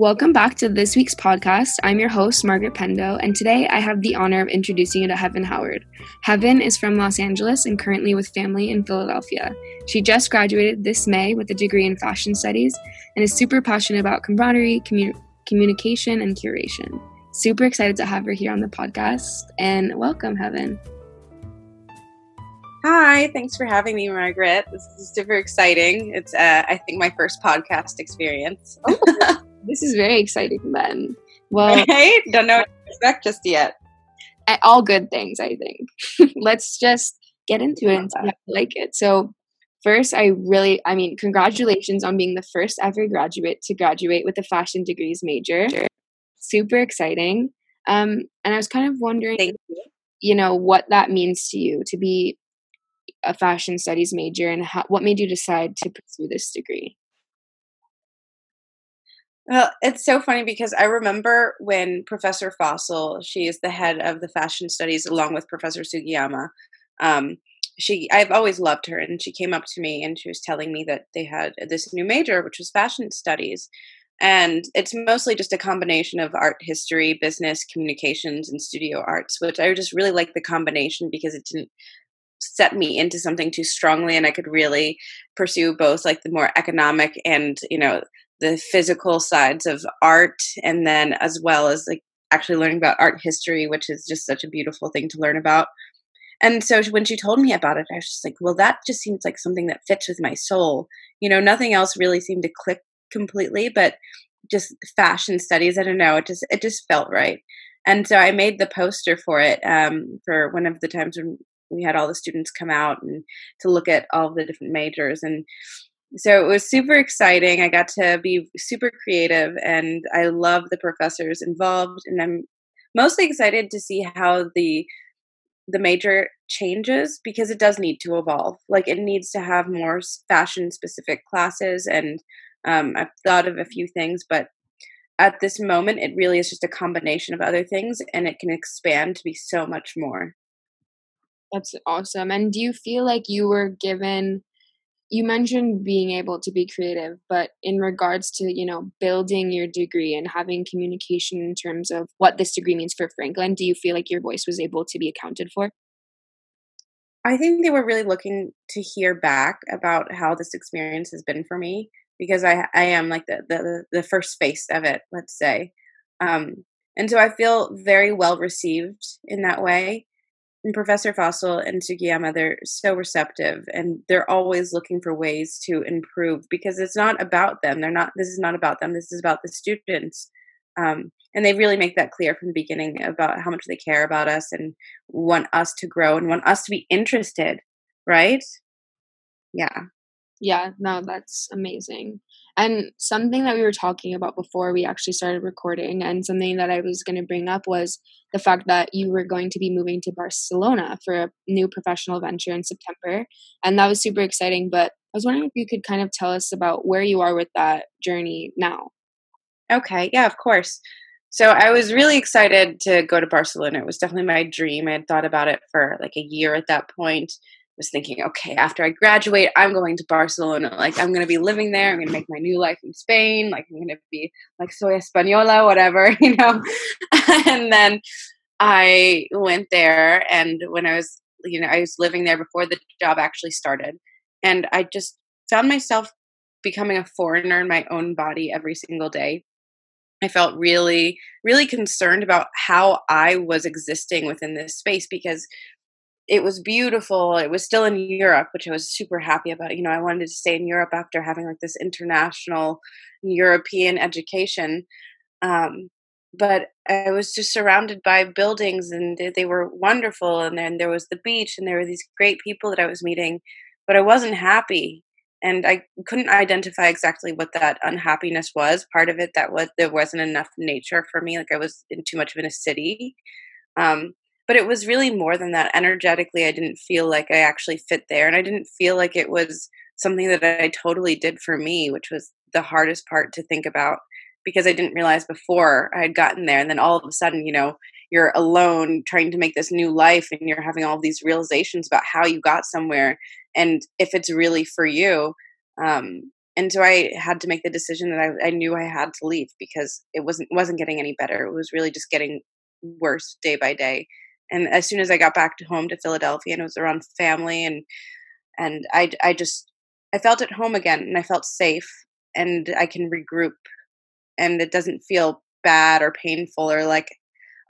Welcome back to this week's podcast. I'm your host, Margaret Pendo, and today I have the honor of introducing you to Heaven Howard. Heaven is from Los Angeles and currently with family in Philadelphia. She just graduated this May with a degree in fashion studies and is super passionate about camaraderie, commu- communication, and curation. Super excited to have her here on the podcast, and welcome, Heaven. Hi, thanks for having me, Margaret. This is super exciting. It's, uh, I think, my first podcast experience. This is very exciting, then. Well, right? Don't know what to expect just yet. All good things, I think. Let's just get into it and see how you like it. So, first, I really, I mean, congratulations on being the first ever graduate to graduate with a fashion degrees major. Super exciting. Um, and I was kind of wondering, you. you know, what that means to you to be a fashion studies major and how, what made you decide to pursue this degree? Well, it's so funny because I remember when Professor Fossil, she is the head of the fashion studies along with Professor Sugiyama. Um, she, I've always loved her, and she came up to me and she was telling me that they had this new major, which was fashion studies, and it's mostly just a combination of art history, business, communications, and studio arts, which I just really like the combination because it didn't set me into something too strongly and i could really pursue both like the more economic and you know the physical sides of art and then as well as like actually learning about art history which is just such a beautiful thing to learn about. And so when she told me about it i was just like well that just seems like something that fits with my soul. You know nothing else really seemed to click completely but just fashion studies i don't know it just it just felt right. And so i made the poster for it um, for one of the times when we had all the students come out and to look at all the different majors and so it was super exciting i got to be super creative and i love the professors involved and i'm mostly excited to see how the the major changes because it does need to evolve like it needs to have more fashion specific classes and um, i've thought of a few things but at this moment it really is just a combination of other things and it can expand to be so much more that's awesome. And do you feel like you were given you mentioned being able to be creative, but in regards to, you know, building your degree and having communication in terms of what this degree means for Franklin, do you feel like your voice was able to be accounted for? I think they were really looking to hear back about how this experience has been for me because I I am like the the, the first face of it, let's say. Um, and so I feel very well received in that way and Professor Fossil and Sugiyama, they're so receptive and they're always looking for ways to improve because it's not about them. They're not, this is not about them. This is about the students. Um, and they really make that clear from the beginning about how much they care about us and want us to grow and want us to be interested. Right. Yeah. Yeah. No, that's amazing. And something that we were talking about before we actually started recording, and something that I was going to bring up was the fact that you were going to be moving to Barcelona for a new professional venture in September. And that was super exciting. But I was wondering if you could kind of tell us about where you are with that journey now. Okay. Yeah, of course. So I was really excited to go to Barcelona. It was definitely my dream. I had thought about it for like a year at that point was thinking, okay, after I graduate, I'm going to Barcelona. Like, I'm going to be living there. I'm going to make my new life in Spain. Like, I'm going to be like, soy española, whatever, you know? and then I went there. And when I was, you know, I was living there before the job actually started. And I just found myself becoming a foreigner in my own body every single day. I felt really, really concerned about how I was existing within this space because it was beautiful. It was still in Europe, which I was super happy about. You know, I wanted to stay in Europe after having like this international European education. Um, but I was just surrounded by buildings and they were wonderful. And then there was the beach and there were these great people that I was meeting, but I wasn't happy. And I couldn't identify exactly what that unhappiness was. Part of it that was there wasn't enough nature for me. Like I was in too much of in a city. Um, but it was really more than that energetically i didn't feel like i actually fit there and i didn't feel like it was something that i totally did for me which was the hardest part to think about because i didn't realize before i had gotten there and then all of a sudden you know you're alone trying to make this new life and you're having all these realizations about how you got somewhere and if it's really for you um, and so I had to make the decision that I, I knew I had to leave because it wasn't wasn't getting any better. It was really just getting worse day by day. And as soon as I got back to home to Philadelphia and it was around family and and I I just I felt at home again and I felt safe and I can regroup and it doesn't feel bad or painful or like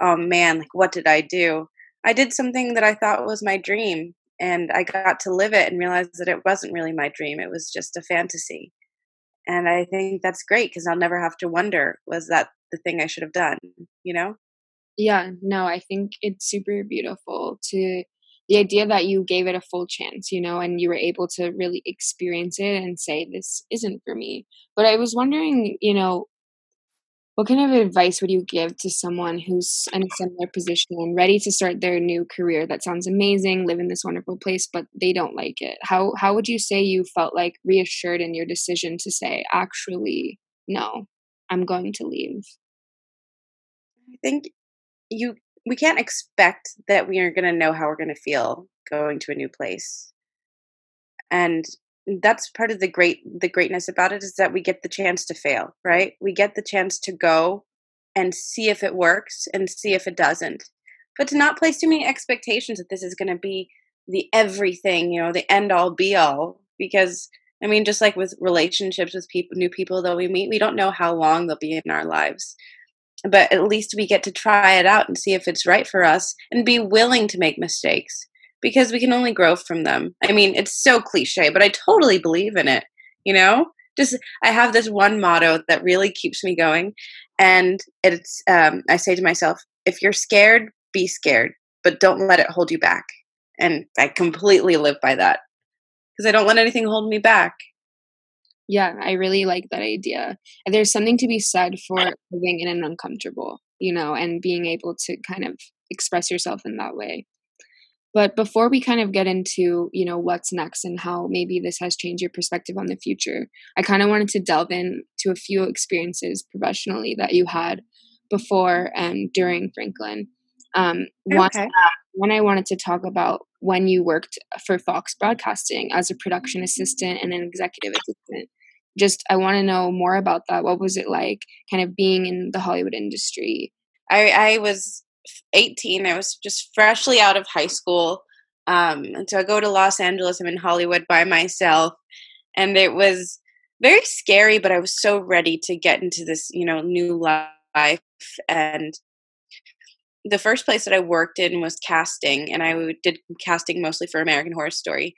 oh man like what did I do? I did something that I thought was my dream and I got to live it and realize that it wasn't really my dream. It was just a fantasy. And I think that's great because I'll never have to wonder, was that the thing I should have done? You know? Yeah, no, I think it's super beautiful to the idea that you gave it a full chance, you know, and you were able to really experience it and say, this isn't for me. But I was wondering, you know, what kind of advice would you give to someone who's in a similar position and ready to start their new career? That sounds amazing live in this wonderful place but they don't like it. How how would you say you felt like reassured in your decision to say actually no i'm going to leave i think you we can't expect that we are going to know how we're going to feel going to a new place. And that's part of the great the greatness about it is that we get the chance to fail right? We get the chance to go and see if it works and see if it doesn't. But to not place too many expectations that this is going to be the everything you know the end all be all because i mean just like with relationships with people new people that we meet we don't know how long they'll be in our lives but at least we get to try it out and see if it's right for us and be willing to make mistakes because we can only grow from them. I mean, it's so cliche, but I totally believe in it, you know? Just I have this one motto that really keeps me going and it's um I say to myself, if you're scared, be scared, but don't let it hold you back. And I completely live by that because I don't let anything hold me back. Yeah, I really like that idea. There's something to be said for living in an uncomfortable, you know, and being able to kind of express yourself in that way. But before we kind of get into, you know, what's next and how maybe this has changed your perspective on the future, I kind of wanted to delve into a few experiences professionally that you had before and during Franklin. Um, one, okay. one I wanted to talk about when you worked for Fox Broadcasting as a production assistant and an executive assistant. Just, I want to know more about that. What was it like, kind of being in the Hollywood industry? I, I was 18. I was just freshly out of high school. Um, and so I go to Los Angeles. I'm in Hollywood by myself. And it was very scary, but I was so ready to get into this, you know, new life. And the first place that I worked in was casting, and I did casting mostly for American Horror Story.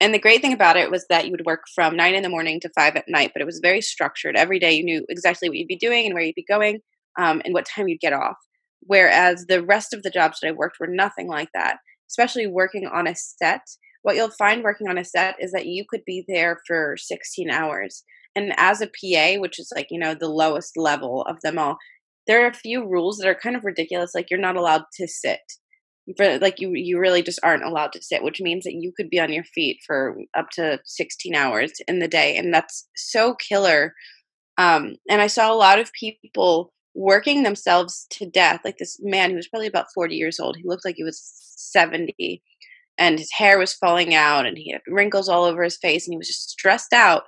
And the great thing about it was that you would work from nine in the morning to five at night, but it was very structured. Every day you knew exactly what you'd be doing and where you'd be going um, and what time you'd get off. Whereas the rest of the jobs that I worked were nothing like that, especially working on a set. What you'll find working on a set is that you could be there for 16 hours. And as a PA, which is like, you know, the lowest level of them all, there are a few rules that are kind of ridiculous. Like you're not allowed to sit. For, like you you really just aren't allowed to sit which means that you could be on your feet for up to 16 hours in the day and that's so killer um, and i saw a lot of people working themselves to death. Like this man who was probably about 40 years old, he looked like he was 70 and his hair was falling out and he had wrinkles all over his face and he was just stressed out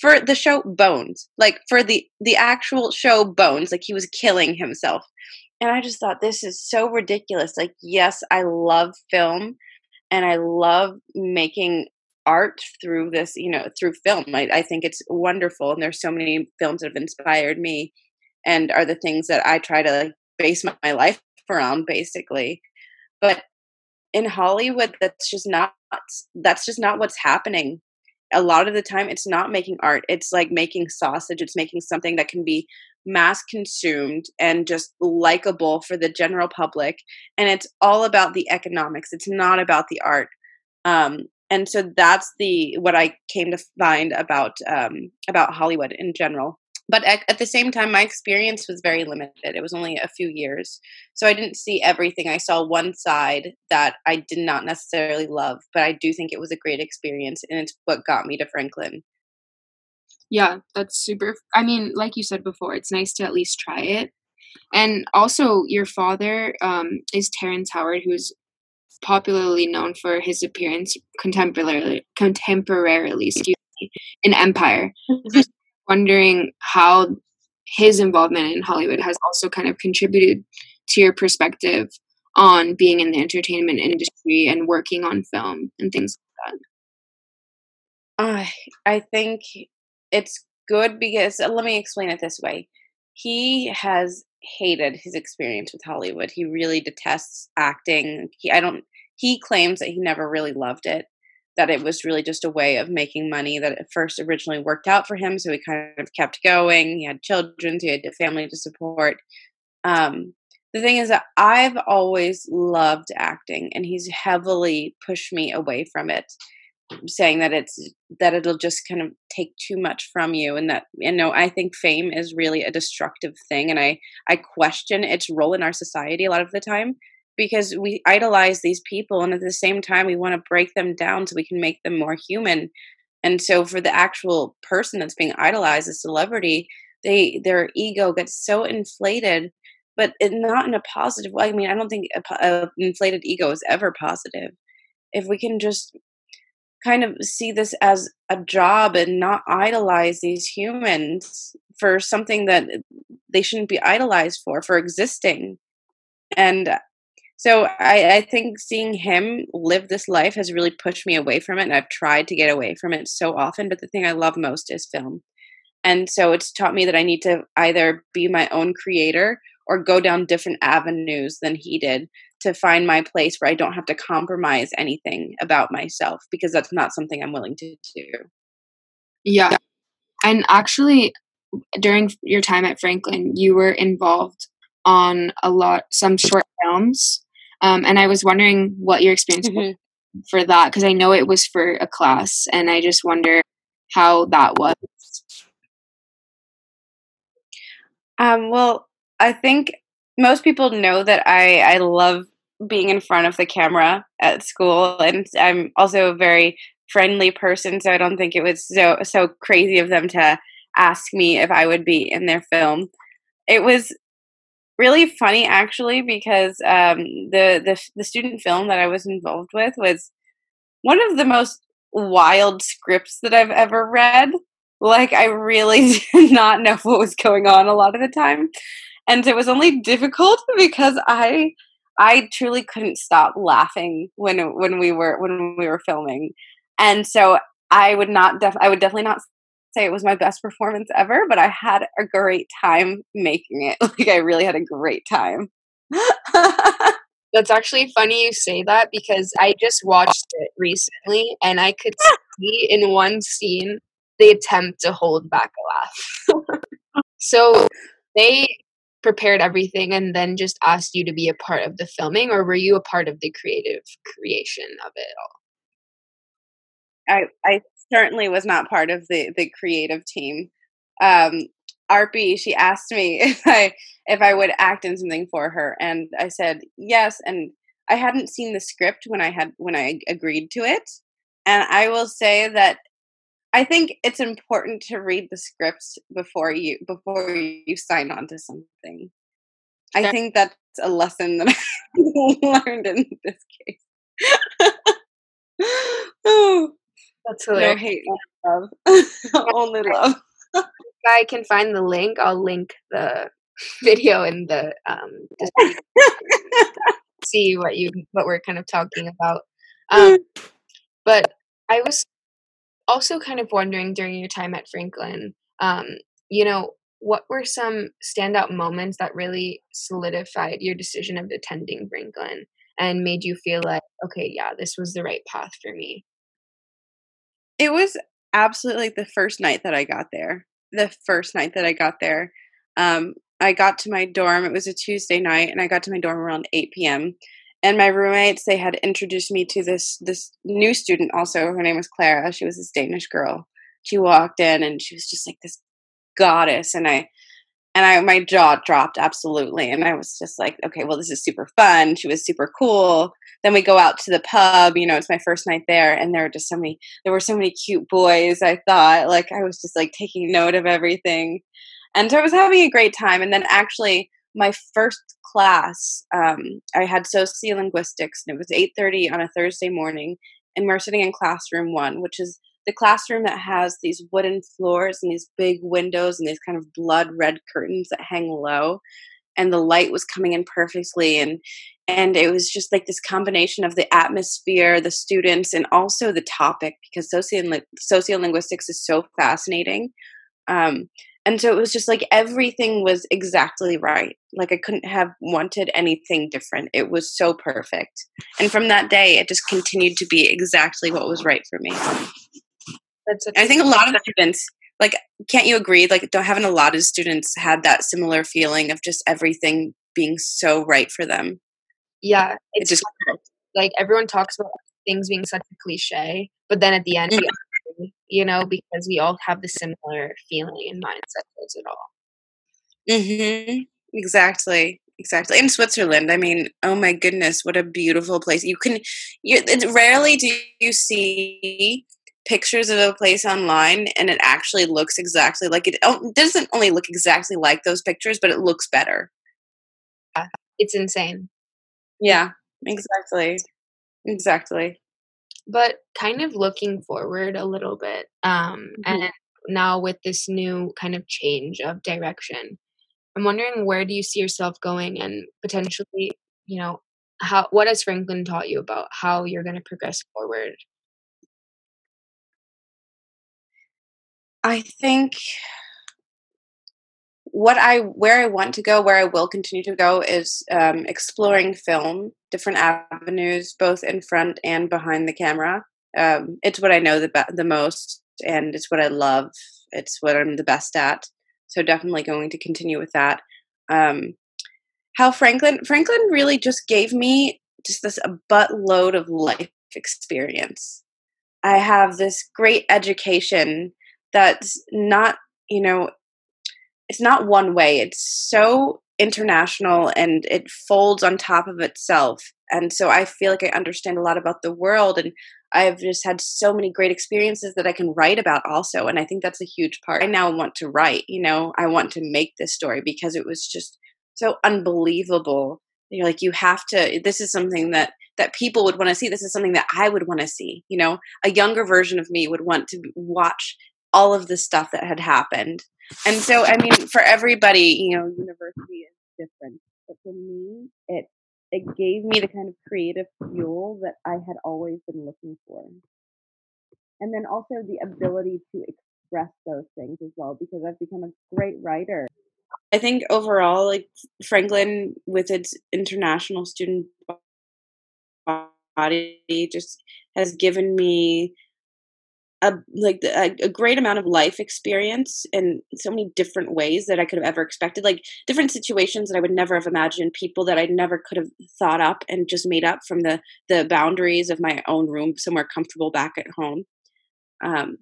for the show Bones. Like for the the actual show Bones, like he was killing himself. And I just thought this is so ridiculous. Like yes, I love film and I love making art through this, you know, through film. I, I think it's wonderful and there's so many films that have inspired me and are the things that I try to base my, my life around basically. But in Hollywood that's just not that's just not what's happening. A lot of the time it's not making art. It's like making sausage. It's making something that can be mass consumed and just likable for the general public and it's all about the economics. It's not about the art. Um, and so that's the what I came to find about um, about Hollywood in general but at, at, the same time my experience was very limited it was only a few years so i didn't see everything i saw one side that i did not necessarily love but i do think it was a great experience and it's what got me to franklin yeah that's super i mean like you said before it's nice to at least try it and also your father um, is terrence howard who's popularly known for his appearance contemporarily contemporarily excuse in Empire. Just wondering how his involvement in Hollywood has also kind of contributed to your perspective on being in the entertainment industry and working on film and things like that? Uh, I think it's good because uh, let me explain it this way. He has hated his experience with Hollywood. He really detests acting. He I don't he claims that he never really loved it, that it was really just a way of making money that at first originally worked out for him, so he kind of kept going. He had children, he had a family to support. Um, the thing is that I've always loved acting, and he's heavily pushed me away from it, saying that it's that it'll just kind of take too much from you, and that you know I think fame is really a destructive thing, and I I question its role in our society a lot of the time because we idolize these people, and at the same time we want to break them down so we can make them more human. And so, for the actual person that's being idolized, a celebrity, they their ego gets so inflated but it, not in a positive way. I mean, I don't think an inflated ego is ever positive. If we can just kind of see this as a job and not idolize these humans for something that they shouldn't be idolized for, for existing. And uh, so I, I think seeing him live this life has really pushed me away from it. And I've tried to get away from it so often. But the thing I love most is film. And so it's taught me that I need to either be my own creator or go down different avenues than he did to find my place where I don't have to compromise anything about myself because that's not something I'm willing to do. Yeah. And actually, during your time at Franklin, you were involved on a lot, some short films. Um, and I was wondering what your experience mm-hmm. for that, because I know it was for a class, and I just wonder how that was. Um, well, I think most people know that I I love being in front of the camera at school, and I'm also a very friendly person, so I don't think it was so so crazy of them to ask me if I would be in their film. It was really funny actually because um, the, the the student film that I was involved with was one of the most wild scripts that I've ever read. Like I really did not know what was going on a lot of the time and it was only difficult because I I truly couldn't stop laughing when when we were when we were filming, and so I would not def- I would definitely not say it was my best performance ever, but I had a great time making it. Like I really had a great time. That's actually funny you say that because I just watched it recently and I could see in one scene the attempt to hold back a laugh. so they prepared everything and then just asked you to be a part of the filming or were you a part of the creative creation of it all? I i certainly was not part of the the creative team. Um arpy she asked me if i if i would act in something for her and i said yes and i hadn't seen the script when i had when i agreed to it. And i will say that I think it's important to read the scripts before you before you sign on to something. I think that's a lesson that I learned in this case. oh, that's hilarious. No hate, love. Only love. if I can find the link, I'll link the video in the um see what you what we're kind of talking about. Um, but I was also kind of wondering during your time at Franklin, um, you know, what were some standout moments that really solidified your decision of attending Franklin and made you feel like, okay, yeah, this was the right path for me? It was absolutely the first night that I got there. The first night that I got there. Um, I got to my dorm. It was a Tuesday night, and I got to my dorm around 8 p.m and my roommates they had introduced me to this this new student also. Her name was clara. She was this danish girl. She walked in and she was just like this goddess and i and i my jaw dropped absolutely and i was just like okay well this is super fun. She was super cool. Then we go out to the pub you know it's my first night there and there were just so many there were so many cute boys i thought. Like i was just like taking note of everything. And so i was having a great time and then actually my first class, um, I had sociolinguistics, and it was 8.30 on a Thursday morning, and we are sitting in classroom one, which is the classroom that has these wooden floors and these big windows and these kind of blood red curtains that hang low and the light was coming in perfectly and and it was just like this combination of the atmosphere the students and also the topic because socio- sociolinguistics is so fascinating. Um, and so it was just like everything was exactly right. Like i couldn't have wanted anything different. It was so perfect. And from that day it just continued to be exactly what was right for me. That's i think a lot of students like can't you agree? Like don't having a lot of students had that similar feeling of just everything being so right for them? Yeah it's, just like everyone talks about things being such a cliche but then at the end mm-hmm you know, because we all have the similar feeling and mindset towards it all. Mm-hmm. Exactly. Exactly. In Switzerland, I mean, oh my goodness, what a beautiful place. You can, you, it's rarely do you see pictures of a place online and it actually looks exactly like it, oh, it doesn't only look exactly like those pictures, but it looks better. It's insane. Yeah, exactly. Exactly but kind of looking forward a little bit um, mm-hmm. and now with this new kind of change of direction i'm wondering where do you see yourself going and potentially you know how what has franklin taught you about how you're going to progress forward i think what I where I want to go, where I will continue to go, is um, exploring film, different avenues, both in front and behind the camera. Um, it's what I know the the most, and it's what I love. It's what I'm the best at. So definitely going to continue with that. Um, how Franklin Franklin really just gave me just this a buttload of life experience. I have this great education that's not you know it's not one way it's so international and it folds on top of itself. And so i feel like i understand a lot about the world and i've just had so many great experiences that i can write about also and i think that's a huge part. I now want to write you know? I want to make this story because it was just so unbelievable. You're like you have to this is something that that people would want to see. This is something that i would want to see you know? A younger version of me would want to watch all of the stuff that had happened and so, I mean, for everybody, you know, university is different. But for me, it it gave me the kind of creative fuel that I had always been looking for. And then also the ability to express those things as well, because I've become a great writer. I think overall, like Franklin, with its international student body, just has given me a like a, a, great amount of life experience in so many different ways that I could have ever expected. Like different situations that I would never have imagined, people that I never could have thought up and just made up from the the boundaries of my own room, somewhere comfortable back at home. Um,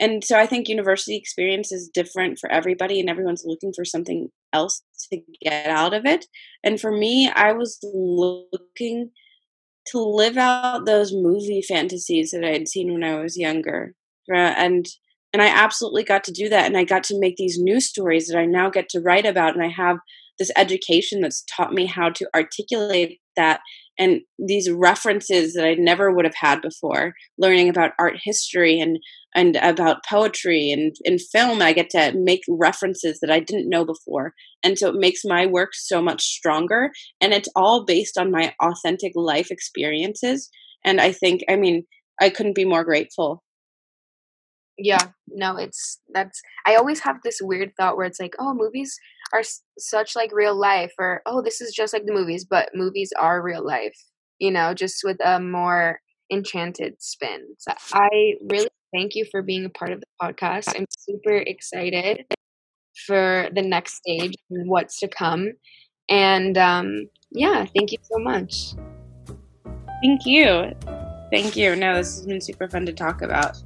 and so I think university experience is different for everybody, and everyone's looking for something else to get out of it. And for me, I was looking to live out those movie fantasies that I had seen when I was younger. Uh, and and I absolutely got to do that and I got to make these new stories that I now get to write about and I have this education that's taught me how to articulate that and these references that I never would have had before, learning about art history and and about poetry and in film I get to make references that I didn't know before. And so it makes my work so much stronger and it's all based on my authentic life experiences and I think I mean I couldn't be more grateful yeah no it's that's i always have this weird thought where it's like oh movies are s- such like real life or oh this is just like the movies but movies are real life you know just with a more enchanted spin. So i really thank you for being a part of the podcast. I'm super excited for the next stage and what's to come. And um yeah thank you so much. Thank you. Thank you. No this has been super fun to talk about